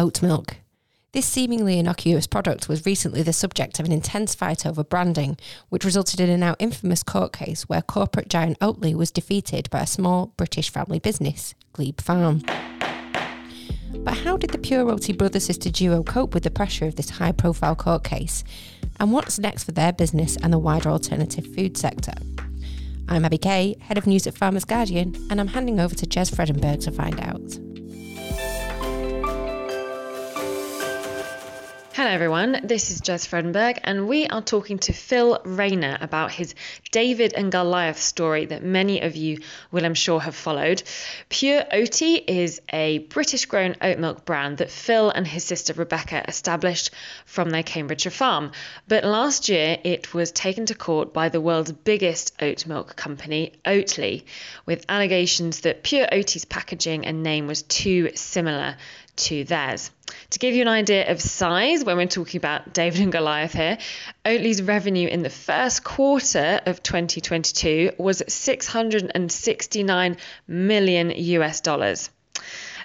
oat milk. This seemingly innocuous product was recently the subject of an intense fight over branding, which resulted in a now infamous court case where corporate giant Oatly was defeated by a small British family business, Glebe Farm. But how did the Pure Oaty brother sister duo cope with the pressure of this high profile court case? And what's next for their business and the wider alternative food sector? I'm Abi Kay, head of news at Farmers Guardian, and I'm handing over to Jez Fredenburgh to find out. Hello, everyone. This is Jez Fredenburgh, and we are talking to Phil Rayner about his David and Goliath story that many of you will, I'm sure, have followed. Pure Oaty is a British grown oat milk brand that Phil and his sister Rebecca established from their Cambridgeshire farm. But last year, it was taken to court by the world's biggest oat milk company, Oatly, with allegations that Pure Oaty's packaging and name was too similar to theirs. To give you an idea of size, when we're talking about David and Goliath here, Oatly's revenue in the first quarter of 2022 was 669 million US dollars.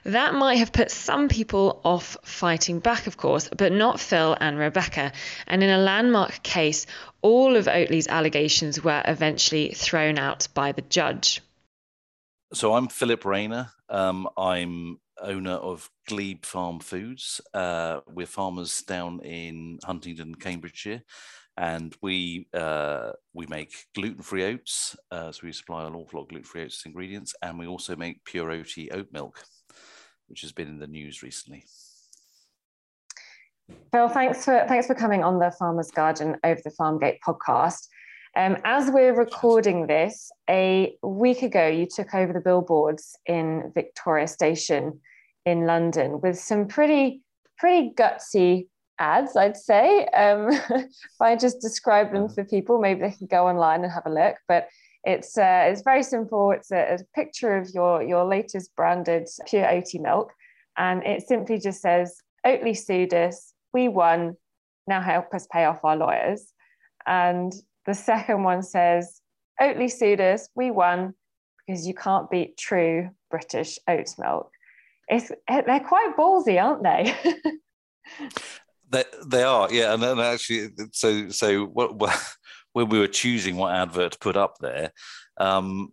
That might have put some people off fighting back, of course, but not Phil and Rebecca. And in a landmark case, all of Oatly's allegations were eventually thrown out by the judge. So I'm Philip Rayner. Um, I'm owner of Glebe Farm Foods. Uh, we're farmers down in Huntingdon, Cambridgeshire, and we uh, we make gluten-free oats. Uh, so we supply an awful lot of gluten-free oats ingredients, and we also make pure oaty oat milk, which has been in the news recently. Phil, thanks for thanks for coming on the Farmers Guardian over the Farmgate podcast. Um, as we're recording this, a week ago, you took over the billboards in Victoria Station in London with some pretty, pretty gutsy ads, I'd say. Um, if I just describe them for people, maybe they can go online and have a look. But it's uh, it's very simple. It's a, a, picture of your your latest branded pure oaty milk, and it simply just says Oatly sued us, we won. Now help us pay off our lawyers. And the second one says, Oatly sued us, we won because you can't beat true British oat milk. It's, they're quite ballsy, aren't they? they, they are, yeah. And then actually, so so what, what, when we were choosing what advert to put up there, um,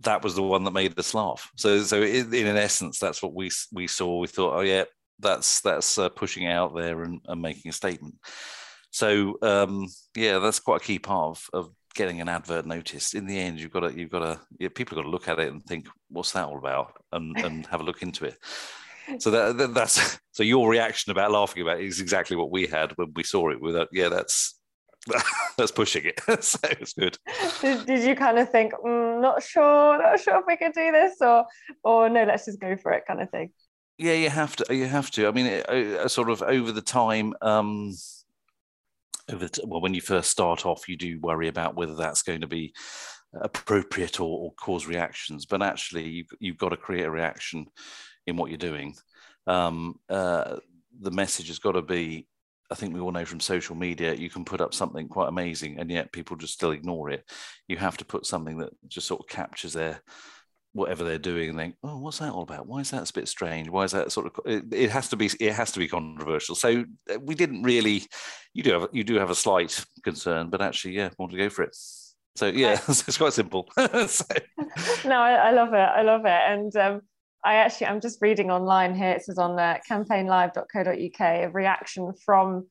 that was the one that made us laugh. So so in, in essence, that's what we we saw. We thought, oh yeah, that's that's uh, pushing out there and, and making a statement. So um, yeah, that's quite a key part of, of getting an advert noticed. In the end, you've got to you've got to yeah, people got to look at it and think, what's that all about, and and have a look into it. So that, that that's so your reaction about laughing about it is exactly what we had when we saw it. With that, yeah, that's that's pushing it. so it's good. Did, did you kind of think, mm, not sure, not sure if we could do this, or or no, let's just go for it, kind of thing? Yeah, you have to. You have to. I mean, it, uh, sort of over the time. um well when you first start off you do worry about whether that's going to be appropriate or, or cause reactions but actually you've, you've got to create a reaction in what you're doing um, uh, the message has got to be I think we all know from social media, you can put up something quite amazing, and yet people just still ignore it. You have to put something that just sort of captures their whatever they're doing and think, oh, what's that all about? Why is that a bit strange? Why is that sort of? It, it, has to be. It has to be controversial. So uh, we didn't really. You do have you do have a slight concern, but actually, yeah, want to go for it. So yeah, it's quite simple. so. No, I, I, love it. I love it, and. Um, I actually, I'm just reading online here. It says on uh, campaignlive.co.uk a reaction from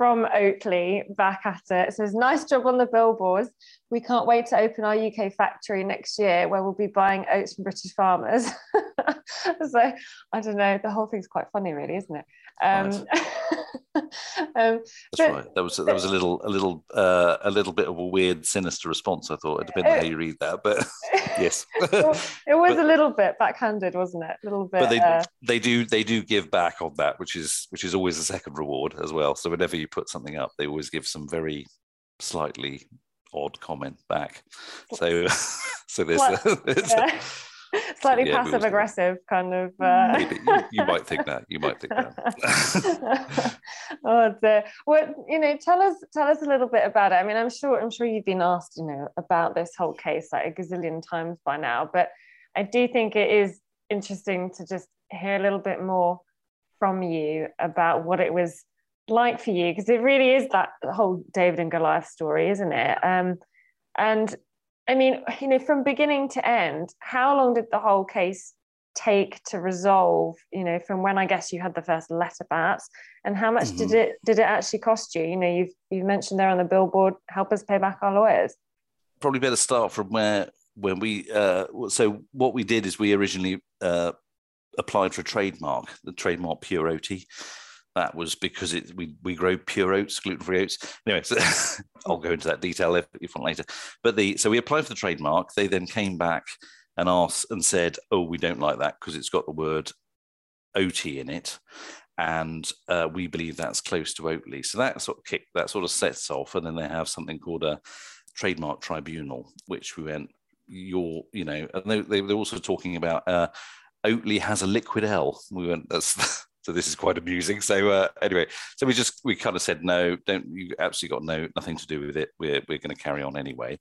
from Oatly back at it. It says, nice job on the billboards. We can't wait to open our UK factory next year where we'll be buying oats from British farmers. so I don't know, the whole thing's quite funny, really, isn't it? Um, um, That's but, right. That was that was a little a little uh, a little bit of a weird, sinister response. I thought it depends on how you read that, but yes, it was but, a little bit backhanded, wasn't it? A little bit. But they uh, they do they do give back on that, which is which is always a second reward as well. So whenever you put something up, they always give some very slightly odd comment back. So so there's, there's yeah. Slightly yeah, passive aggressive kind of uh... you, you, might think that. You might think that. Oh dear. Well you know tell us tell us a little bit about it. I mean i'm sure i'm sure you've been asked you know about this whole case like a gazillion times by now but i do think it is interesting to just hear a little bit more from you about what it was like for you because it really is that whole David and Goliath story, isn't it? Um, and I mean, you know, from beginning to end, how long did the whole case take to resolve? You know, from when I guess you had the first letter bats, and how much mm-hmm. did it did it actually cost you? You know, you've you've mentioned there on the billboard, help us pay back our lawyers. Probably better start from where when we uh, so what we did is we originally uh, applied for a trademark, the trademark Pure Oaty. That was because it we we grow pure oats, gluten free oats. Anyway, so I'll go into that detail if, if you want later. But the so we applied for the trademark. They then came back and asked and said, "Oh, we don't like that because it's got the word Oaty in it." and uh, we believe that's close to Oatly. So that sort of kick, that sort of sets off, and then they have something called a trademark tribunal, which we went, you're, you know, and they, they, are also talking about uh, Oatly has a liquid L. We went, that's so this is quite amusing. So uh, anyway, so we just we kind of said no, don't you absolutely got no nothing to do with it. We're we're going to carry on anyway.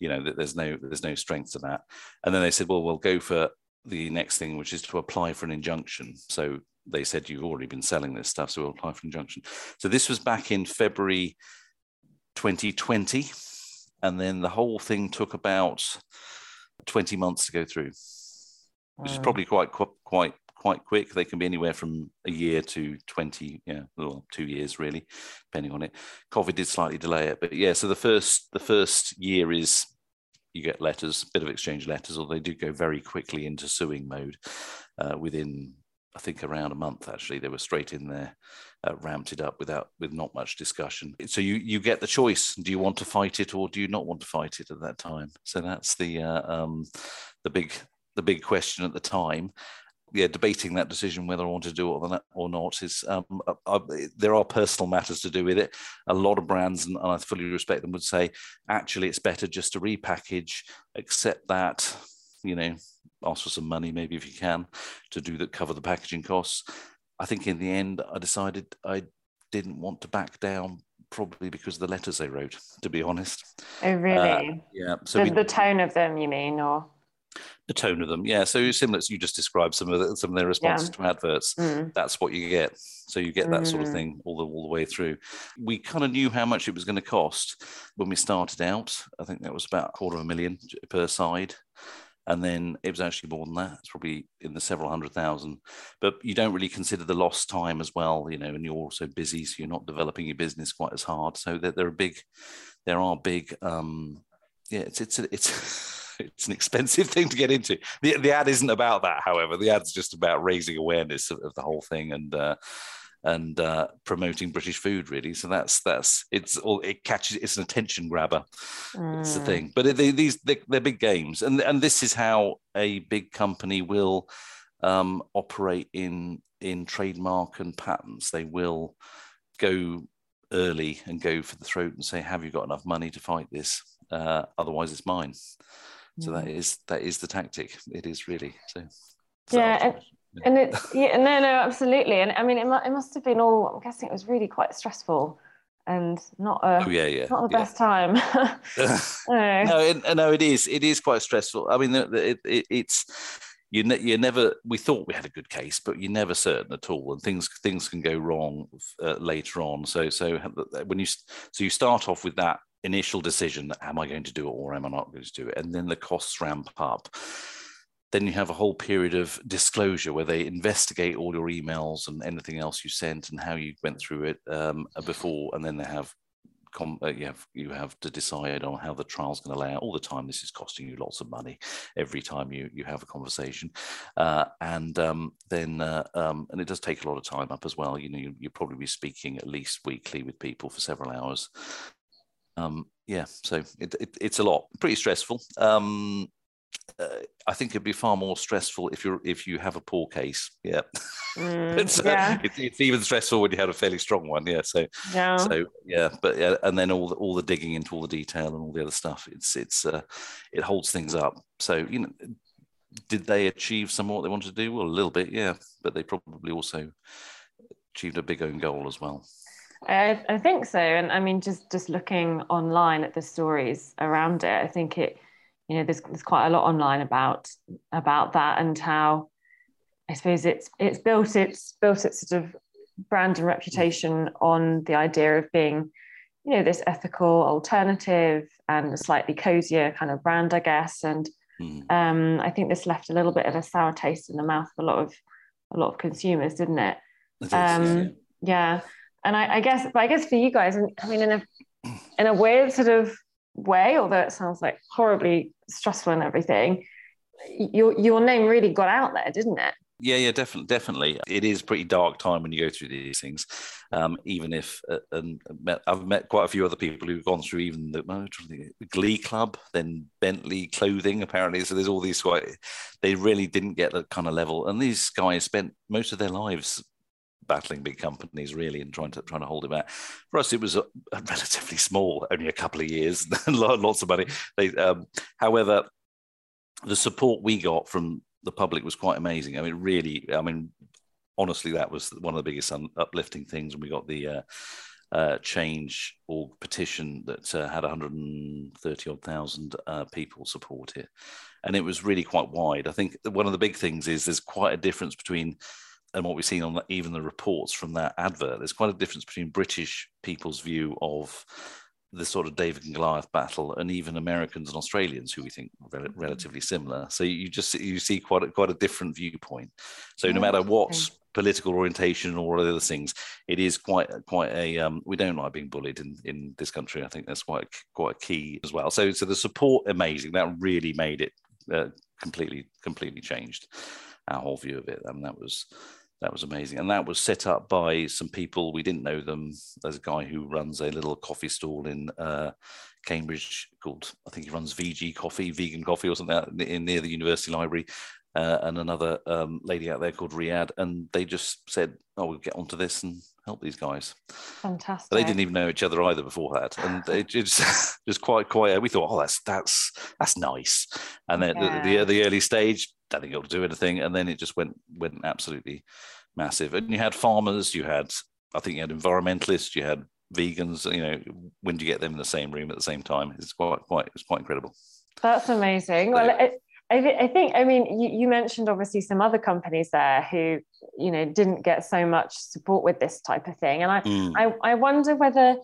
You know that there's no there's no strength to that. And then they said, well, we'll go for the next thing, which is to apply for an injunction. So they said you've already been selling this stuff, so we'll apply for an injunction. So this was back in February 2020, and then the whole thing took about 20 months to go through, which is probably quite quite quite quick. They can be anywhere from a year to 20, yeah, well, two years really, depending on it. COVID did slightly delay it, but yeah. So the first the first year is you get letters, bit of exchange letters, or they do go very quickly into suing mode uh, within I think around a month actually they were straight in there, uh, ramped it up without with not much discussion. So you you get the choice: do you want to fight it or do you not want to fight it at that time? So that's the uh, um, the big the big question at the time. Yeah, debating that decision whether I want to do it or not is um, I, I, there are personal matters to do with it. A lot of brands, and I fully respect them, would say actually it's better just to repackage, accept that you know, ask for some money maybe if you can to do that, cover the packaging costs. I think in the end, I decided I didn't want to back down, probably because of the letters they wrote. To be honest. Oh really? Uh, yeah. So the, we, the tone of them, you mean, or? The tone of them. Yeah, so similar as you just described some of the, some of their responses yeah. to adverts. Mm. That's what you get. So you get that mm. sort of mm. thing all the all the way through. We kind of knew how much it was going to cost when we started out. I think that was about a quarter of a million per side and then it was actually more than that. It's probably in the several hundred thousand. But you don't really consider the lost time as well, you know, and you're also busy, so you're not developing your business quite as hard. So that there are big, there are big. Um, yeah, it's it's it's. it's an expensive thing to get into. The, the ad isn't about that, however. The ad's just about raising awareness of, of the whole thing and uh, and uh, promoting British food really. So that's that's it's all it catches. It's an attention grabber. Mm. It's the mm. thing. But they, these they, are big games, and and this is how a big company will um, operate in in trademark and patents. They will go early and go for the throat and say, "Have you got enough money to fight this? Uh, otherwise, it's mine." So that is that is the tactic. It is really so. yeah, and it's yeah no no absolutely and i mean it, it must have been all i'm guessing it was really quite stressful and not a oh, yeah, yeah, not the yeah. best time no it, no it is it is quite stressful i mean it, it, it's you, ne- you never we thought we had a good case but you're never certain at all and things things can go wrong uh, later on so so when you so you start off with that initial decision am i going to do it or am i not going to do it and then the costs ramp up then you have a whole period of disclosure where they investigate all your emails and anything else you sent and how you went through it um, before, and then they have Com, uh, you have you have to decide on how the trial's going to lay out all the time. This is costing you lots of money every time you you have a conversation, uh, and um, then uh, um, and it does take a lot of time up as well. You know, you, will probably be speaking at least weekly with people for several hours. Um, yeah, so it, it, it's a lot, pretty stressful. Um, uh, I think it'd be far more stressful if you're if you have a poor case. Yeah, mm, it's, uh, yeah. It's, even stressful when you have a fairly strong one. Yeah, so yeah, so yeah, but yeah, and then all the, all the digging into all the detail and all the other stuff. It's it's uh, it holds things up. So you know, did they achieve some of what they wanted to do? Well, a little bit, yeah, but they probably also achieved a big own goal as well. I, I think so, and I mean, just just looking online at the stories around it, I think it you know there's, there's quite a lot online about about that and how I suppose it's it's built its built its sort of brand and reputation on the idea of being, you know, this ethical alternative and a slightly cozier kind of brand, I guess. And mm. um, I think this left a little bit of a sour taste in the mouth of a lot of a lot of consumers, didn't it? it um, yeah. And I, I, guess, but I guess for you guys, I mean, in a in a weird sort of way, although it sounds like horribly stressful and everything, your your name really got out there, didn't it? Yeah, yeah, definitely, definitely. It is pretty dark time when you go through these things. Um, even if, uh, and I've met quite a few other people who've gone through even the, the Glee Club, then Bentley Clothing, apparently. So there's all these quite. They really didn't get that kind of level, and these guys spent most of their lives battling big companies really and trying to trying to hold it back. For us, it was a, a relatively small, only a couple of years, lots of money. They, um, however, the support we got from the public was quite amazing. I mean, really, I mean, honestly, that was one of the biggest un- uplifting things when we got the uh, uh, change or petition that uh, had 130 odd thousand uh, people support it, and it was really quite wide. I think one of the big things is there's quite a difference between and what we've seen on the, even the reports from that advert. There's quite a difference between British people's view of the sort of David and Goliath battle, and even Americans and Australians who we think rel- relatively similar. So you just you see quite a, quite a different viewpoint. So no matter what political orientation or other things, it is quite quite a um, we don't like being bullied in in this country. I think that's quite quite a key as well. So so the support amazing that really made it uh, completely completely changed our whole view of it, and that was that was amazing. And that was set up by some people, we didn't know them. There's a guy who runs a little coffee stall in uh, Cambridge called, I think he runs VG Coffee, vegan coffee or something in, near the University Library. Uh, and another um, lady out there called Riyadh. And they just said, oh, we'll get onto this and help these guys. Fantastic. But they didn't even know each other either before that. And it just, just quite, quiet. we thought, oh, that's, that's, that's nice. And then yeah. the, the, the early stage, don't think it'll do anything. And then it just went went absolutely massive. And you had farmers, you had I think you had environmentalists, you had vegans. You know, when do you get them in the same room at the same time? It's quite quite it's quite incredible. That's amazing. Well, it, I, think I mean you, you mentioned obviously some other companies there who you know didn't get so much support with this type of thing, and I mm. I, I wonder whether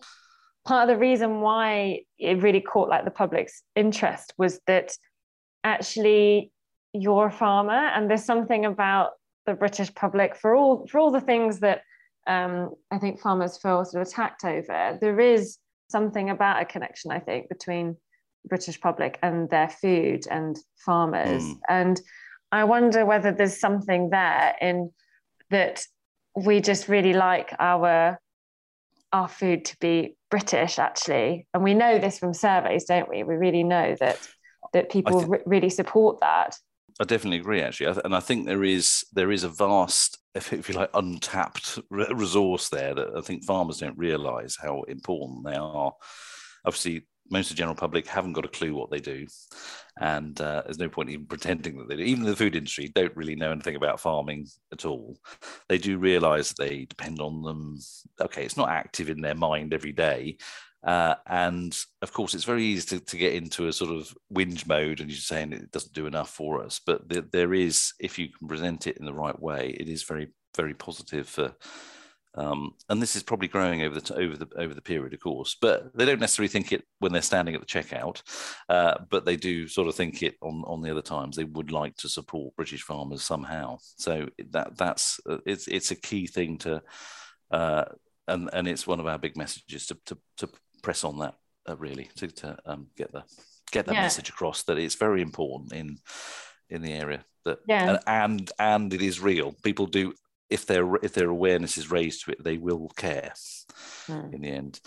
part of the reason why it really caught like the public's interest was that actually you're a farmer and there's something about the british public for all for all the things that um, i think farmers feel sort of attacked over there is something about a connection i think between british public and their food and farmers. Mm. and i wonder whether there's something there in that we just really like our our food to be british actually. And we know this from surveys don't we? We really know that that people th- really support that I definitely agree, actually, and I think there is there is a vast, if, you like, untapped resource there that I think farmers don't realise how important they are. Obviously, most of the general public haven't got a clue what they do, and uh, there's no point even pretending that they do. Even the food industry don't really know anything about farming at all. They do realise they depend on them. Okay, it's not active in their mind every day, uh, and of course, it's very easy to, to, get into a sort of whinge mode and you're saying it doesn't do enough for us. But there, there is, if you can present it in the right way, it is very, very positive for. Um, and this is probably growing over the over the over the period, of course. But they don't necessarily think it when they're standing at the checkout, uh, but they do sort of think it on on the other times. They would like to support British farmers somehow. So that that's it's it's a key thing to. Uh, and, and it's one of our big messages to, to, to press on that uh, really to, to um, get the get that yeah. message across that it's very important in in the area that yeah. and and it is real people do if their if their awareness is raised to it they will care mm. in the end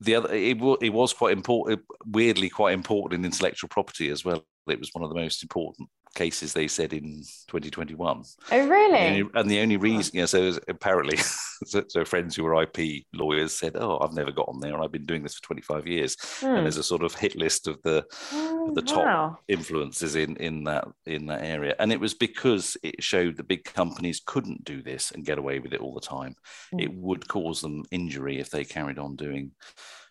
the other it, it was quite important weirdly quite important in intellectual property as well it was one of the most important cases they said in 2021. Oh, really? And the only, and the only reason, yeah, so apparently, so, so, friends who were IP lawyers said, "Oh, I've never got on there. And I've been doing this for 25 years." Hmm. And there's a sort of hit list of the of the top wow. influences in in that in that area, and it was because it showed the big companies couldn't do this and get away with it all the time. Hmm. It would cause them injury if they carried on doing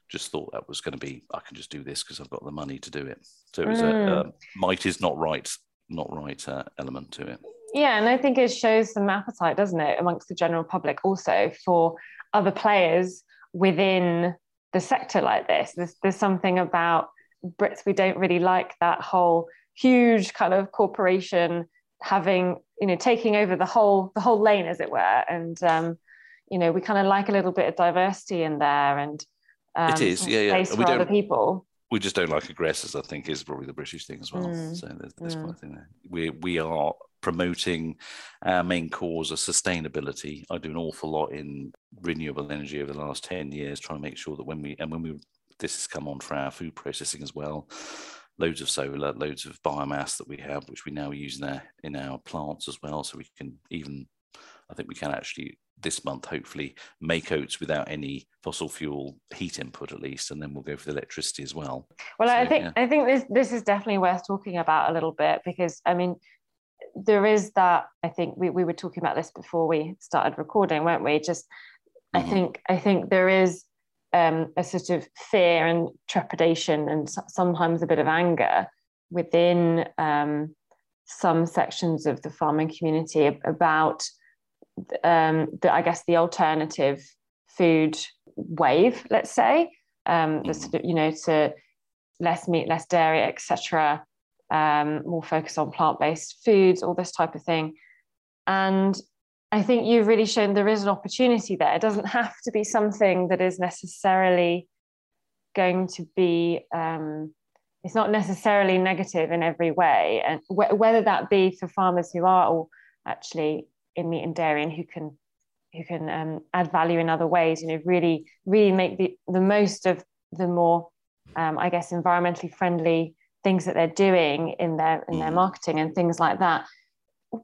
just thought that was going to be I can just do this because I've got the money to do it. So it was mm. a, a, might is not right not right uh, element to it. Yeah, and I think it shows some appetite, doesn't it, amongst the general public also for other players within the sector like this. There's, there's something about Brits, we don't really like that whole huge kind of corporation having, you know, taking over the whole the whole lane, as it were. And um, you know, we kind of like a little bit of diversity in there and um, it is, yeah, yeah. for other people we just don't like aggressors. I think is probably the British thing as well. Mm. So there's, there's mm. one thing there. We we are promoting our main cause of sustainability. I do an awful lot in renewable energy over the last ten years, trying to make sure that when we and when we this has come on for our food processing as well. Loads of solar, loads of biomass that we have, which we now use in our in our plants as well. So we can even, I think we can actually this month, hopefully, make oats without any fossil fuel heat input at least, and then we'll go for the electricity as well. Well, so, I think yeah. I think this this is definitely worth talking about a little bit because I mean, there is that I think we, we were talking about this before we started recording, weren't we? Just mm-hmm. I think I think there is um, a sort of fear and trepidation and sometimes a bit of anger within um, some sections of the farming community about um, the, I guess the alternative food wave, let's say, um, the sort of, you know, to less meat, less dairy, etc., um, more focus on plant-based foods, all this type of thing. And I think you've really shown there is an opportunity there. It doesn't have to be something that is necessarily going to be. Um, it's not necessarily negative in every way, and wh- whether that be for farmers who are all actually in meat and dairy and who can who can um, add value in other ways you know really really make the, the most of the more um, i guess environmentally friendly things that they're doing in their in their mm. marketing and things like that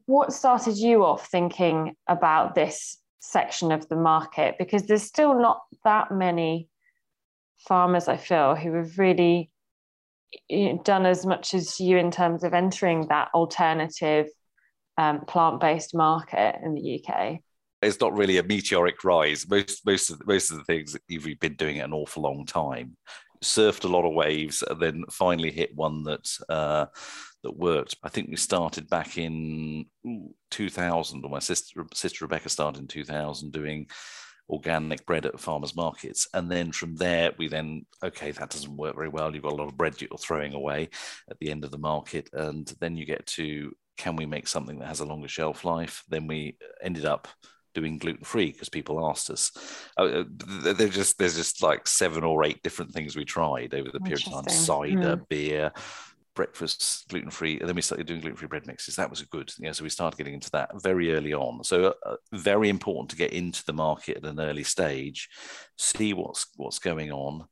what started you off thinking about this section of the market because there's still not that many farmers i feel who have really you know, done as much as you in terms of entering that alternative um, plant-based market in the UK? It's not really a meteoric rise. Most most of most of the things you've been doing it an awful long time. Surfed a lot of waves, and then finally hit one that uh, that worked. I think we started back in 2000, or my sister sister Rebecca started in 2000 doing organic bread at farmers markets and then from there we then okay that doesn't work very well you've got a lot of bread you're throwing away at the end of the market and then you get to can we make something that has a longer shelf life? Then we ended up doing gluten free because people asked us. Uh, uh there's just there's just like seven or eight different things we tried over the period of time: cider, mm. beer, breakfast gluten free, and then we started doing gluten free bread mixes. That was a good, yeah. So we started getting into that very early on. So uh, uh, very important to get into the market at an early stage, see what's what's going on,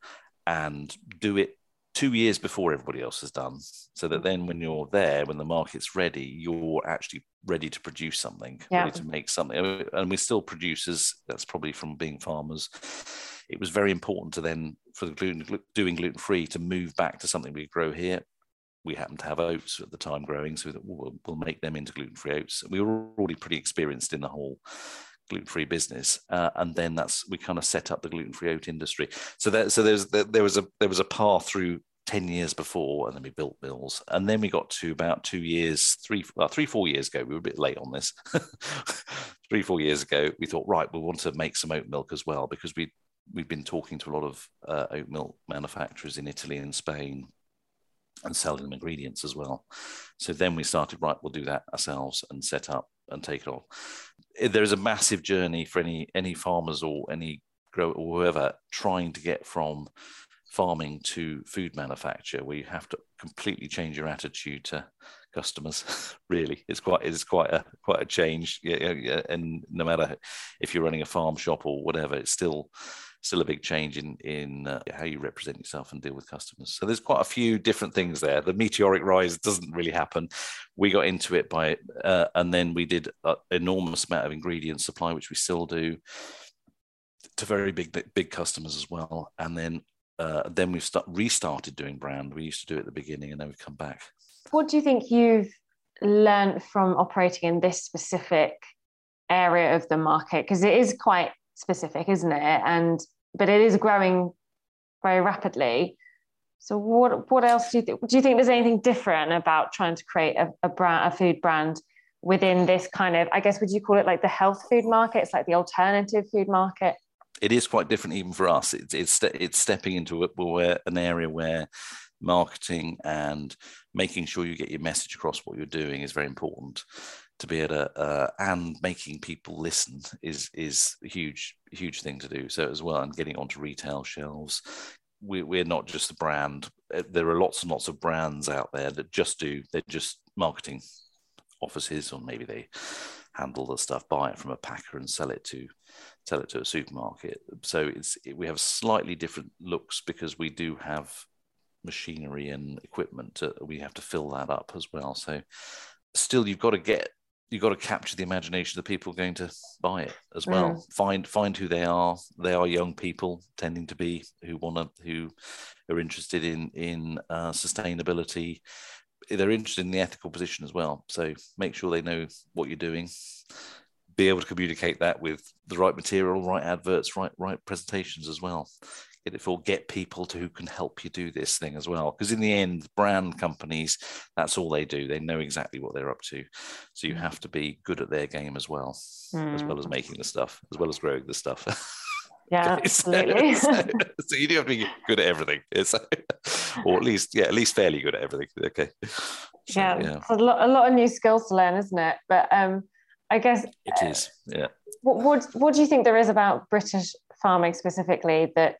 and do it two years before everybody else has done so that mm. then when you're there when the market's ready you're actually ready to produce something yeah. ready to make something. And we're still producers that's probably from being farmers. It was very important to then for the gluten doing gluten free to move back to something we grow here. We happen to have oats at the time growing so that we'll, we'll make them into gluten free oats we were already pretty experienced in the whole gluten-free business, uh, and then that's we kind of set up the gluten-free oat industry. So that so there's there, there was a there was a path through 10 years before and then we built mills and then we got to about two years three well, three four years ago we were a bit late on this. Three four years ago we thought right we want to make some oat milk as well because we we've been talking to a lot of uh, oat milk manufacturers in italy and spain and selling them ingredients as well. So then we started right we'll do that ourselves and set up and take it off there's a massive journey for any any farmers or any grower or whoever trying to get from farming to food manufacture where you have to completely change your attitude to customers really. It's quite it's quite a quite a change. And no matter if you're running a farm shop or whatever it's still still a big change in in uh, how you represent yourself and deal with customers so there's quite a few different things there the meteoric rise doesn't really happen we got into it by uh, and then we did an enormous amount of ingredient supply which we still do to very big big customers as well and then uh, then we've start, restarted doing brand. We used to do it at the beginning and then we've come back. What do you think you've learned from operating in this specific area of the market? Because it is quite specific, isn't it? And but it is growing very rapidly. So what what else do you think? Do you think there's anything different about trying to create a, a brand, a food brand within this kind of, I guess, would you call it like the health food market? It's like the alternative food market. It is quite different even for us. It's it's it's stepping into a, an area where marketing and making sure you get your message across what you're doing is very important to be able to uh, and making people listen is is a huge huge thing to do. So as well and getting onto retail shelves. We, we're not just a brand. Uh, there are lots and lots of brands out there that just do they're just marketing offices or maybe they handle the stuff buy it from a packer and sell it to sell it to a supermarket. So it's we have slightly different looks because we do have machinery and equipment to, we have to fill that up as well. So still you've got to get you've got to capture the imagination of the people going to buy it as well. Mm. find find who they are. They are young people tending to be who want to who are interested in in uh, sustainability. They're interested in the ethical position as well. So make sure they know what you're doing. Be able to communicate that with the right material right adverts right right presentations as well get it for get people to who can help you do this thing as well. Because in the end brand companies that's all they do. They know exactly what they're up to. So you mm. have to be good at their game as well mm. as well as mm. making the stuff as well as growing the stuff. Yeah absolutely. so, so, you do have to be good at everything. Or at least yeah at least fairly good at everything. Okay. So, yeah, yeah. a, lot, a lot of new skills to learn isn't it? But um i guess it is yeah. what, what what do you think there is about british farming specifically that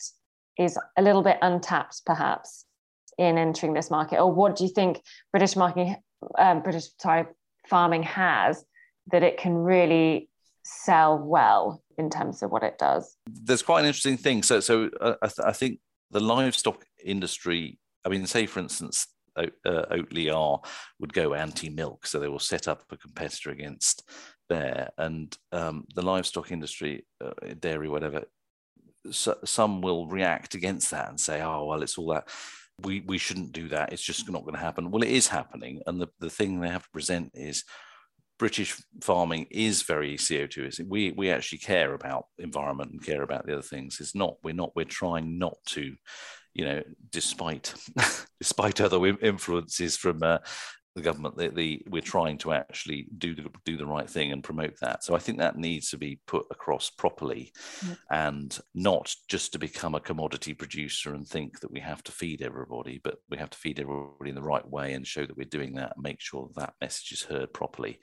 is a little bit untapped, perhaps, in entering this market? Or what do you think British um, British sorry, farming has that it can really sell well in terms of what it does? There's quite an interesting thing. So, so uh, I, th- I think the livestock industry. I mean, say for instance, uh, are would go anti-milk, so they will set up a competitor against there, and um, the livestock industry, uh, dairy, whatever, so, some will react against that and say, oh, well, it's all that. We, we shouldn't do that. It's just not going to happen. Well, it is happening. And the, the thing they have to present is British farming is very CO2. We, we actually care about environment and care about the other things. It's not, we're not, we're trying not to you know, despite despite other influences from uh, the government the, the we're trying to actually do the, do the right thing and promote that. So i think that needs to be put across properly yeah. and not just to become a commodity producer and think that we have to feed everybody but we have to feed everybody in the right way and show that we're doing that and make sure that message is heard properly.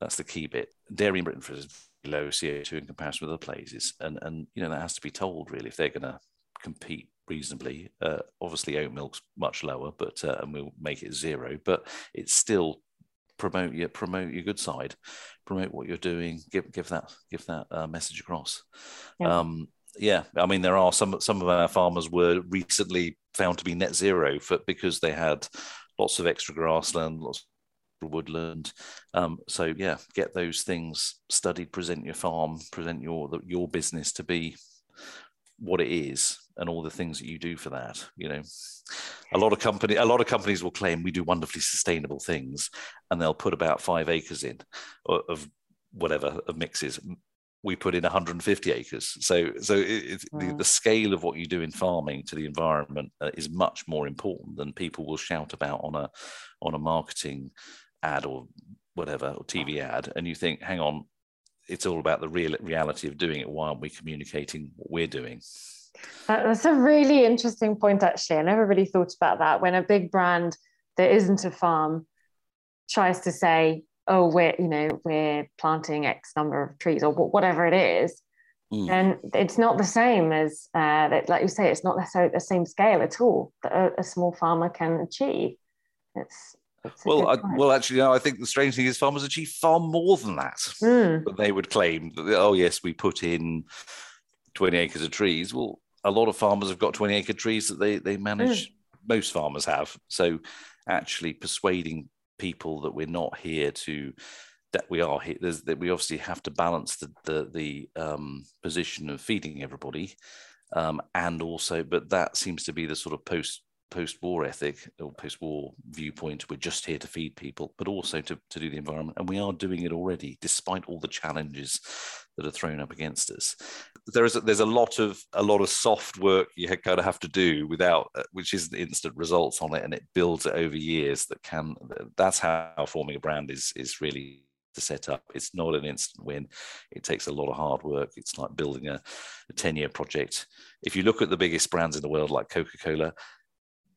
That's the key bit. Dairy in britain for low co2 in comparison with other places and and you know that has to be told really if they're going to compete reasonably. Uh, obviously, oat milk's much lower, but uh, and we'll make it zero. But it's still promote your promote your good side, promote what you're doing, give give that give that uh, message across. Yeah. Um, yeah, I mean there are some some of our farmers were recently found to be net zero for because they had lots of extra grassland, lots of woodland. Um, so yeah, get those things studied. Present your farm, present your your business to be what it is and all the things that you do for that you know? A lot of company a lot of companies will claim we do wonderfully sustainable things and they'll put about five acres in of whatever of mixes. We put in 150 acres. So so it, wow. the, the, scale of what you do in farming to the environment uh, is much more important than people will shout about on a on a marketing ad or whatever or tv ad and you think hang on it's all about the real reality of doing it. Why aren't we communicating what we're doing that's a really interesting point, actually. I never really thought about that. When a big brand that isn't a farm tries to say, "Oh, we're you know we're planting X number of trees" or whatever it is, mm. then it's not the same as uh, that. Like you say, it's not necessarily the same scale at all that a, a small farmer can achieve. It's well, I, well, actually, no, I think the strange thing is farmers achieve far more than that. Mm. But they would claim that, oh, yes, we put in 20 acres of trees. Well, a lot of farmers have got 20 acre trees that they, they manage. Mm. Most farmers have. So actually persuading people that we're not here to, that we are here, there's, that we obviously have to balance the, the, the um, position of feeding everybody. Um, and also, but that seems to be the sort of post post-war ethic or post-war viewpoint we're just here to feed people but also to, to do the environment and we are doing it already despite all the challenges that are thrown up against us there is a, there's a lot of a lot of soft work you kind of have to do without uh, which isn't instant results on it and it builds it over years that can that's how forming a brand is is really to set up. It's not an instant win. It takes a lot of hard work. It's like building a, a 10 year project. If you look at the biggest brands in the world, like Coca Cola,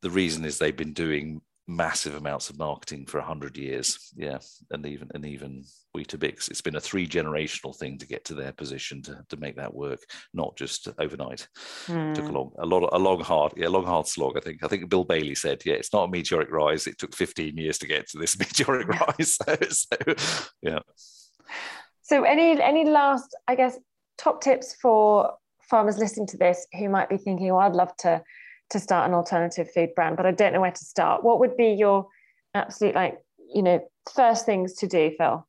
the reason is they've been doing massive amounts of marketing for 100 years. Yeah. And even and even weetabix it's been a three generational thing to get to their position to, to make that work not just overnight. Mm. took a hmm. long a lot of, a long hard yeah long hard slog i think. I think bill bailey said yeah it's not a meteoric rise. It took 15 years to get to this meteoric rise. So, so yeah. So any any last i guess top tips for farmers listening to this who might be thinking oh i'd love to to start an alternative food brand, but I don't know where to start. What would be your absolute like, you know, first things to do, Phil?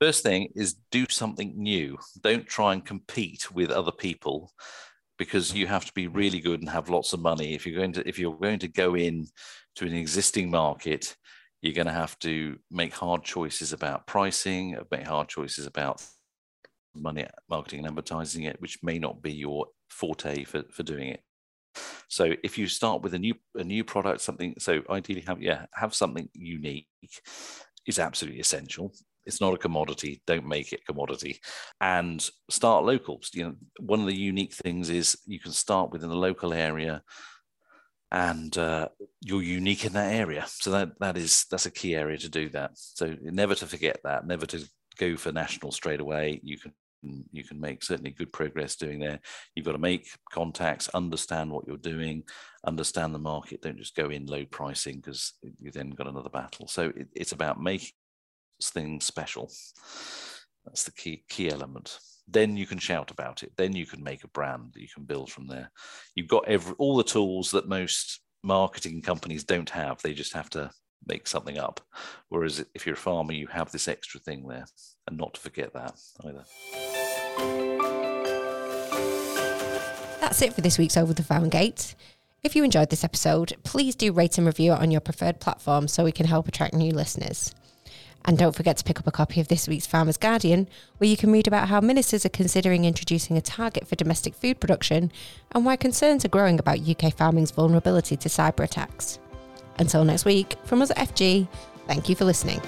First thing is do something new. Don't try and compete with other people because you have to be really good and have lots of money. If you're going to if you're going to go in to an existing market, you're going to have to make hard choices about pricing, make hard choices about money marketing and advertising it, which may not be your forte for, for doing it. So if you start with a new a new product, something so ideally have yeah have something unique is absolutely essential. It's not a commodity. Don't make it commodity, and start local. You know, one of the unique things is you can start within the local area, and uh, you're unique in that area. So that that is that's a key area to do that. So never to forget that. Never to go for national straight away. You can you can make certainly good progress doing there. You've got to make contacts, understand what you're doing, understand the market. Don't just go in low pricing because you then got another battle. So it, it's about making things special. That's the key key element. Then you can shout about it. Then you can make a brand that you can build from there. You've got every all the tools that most marketing companies don't have. They just have to make something up. Whereas if you're a farmer, you have this extra thing there, and not to forget that either. That's it for this week's Over the Farm Gate. If you enjoyed this episode, please do rate and review it on your preferred platform so we can help attract new listeners. And don't forget to pick up a copy of this week's Farmer's Guardian, where you can read about how ministers are considering introducing a target for domestic food production and why concerns are growing about UK farming's vulnerability to cyber attacks. Until next week, from us at FG, thank you for listening.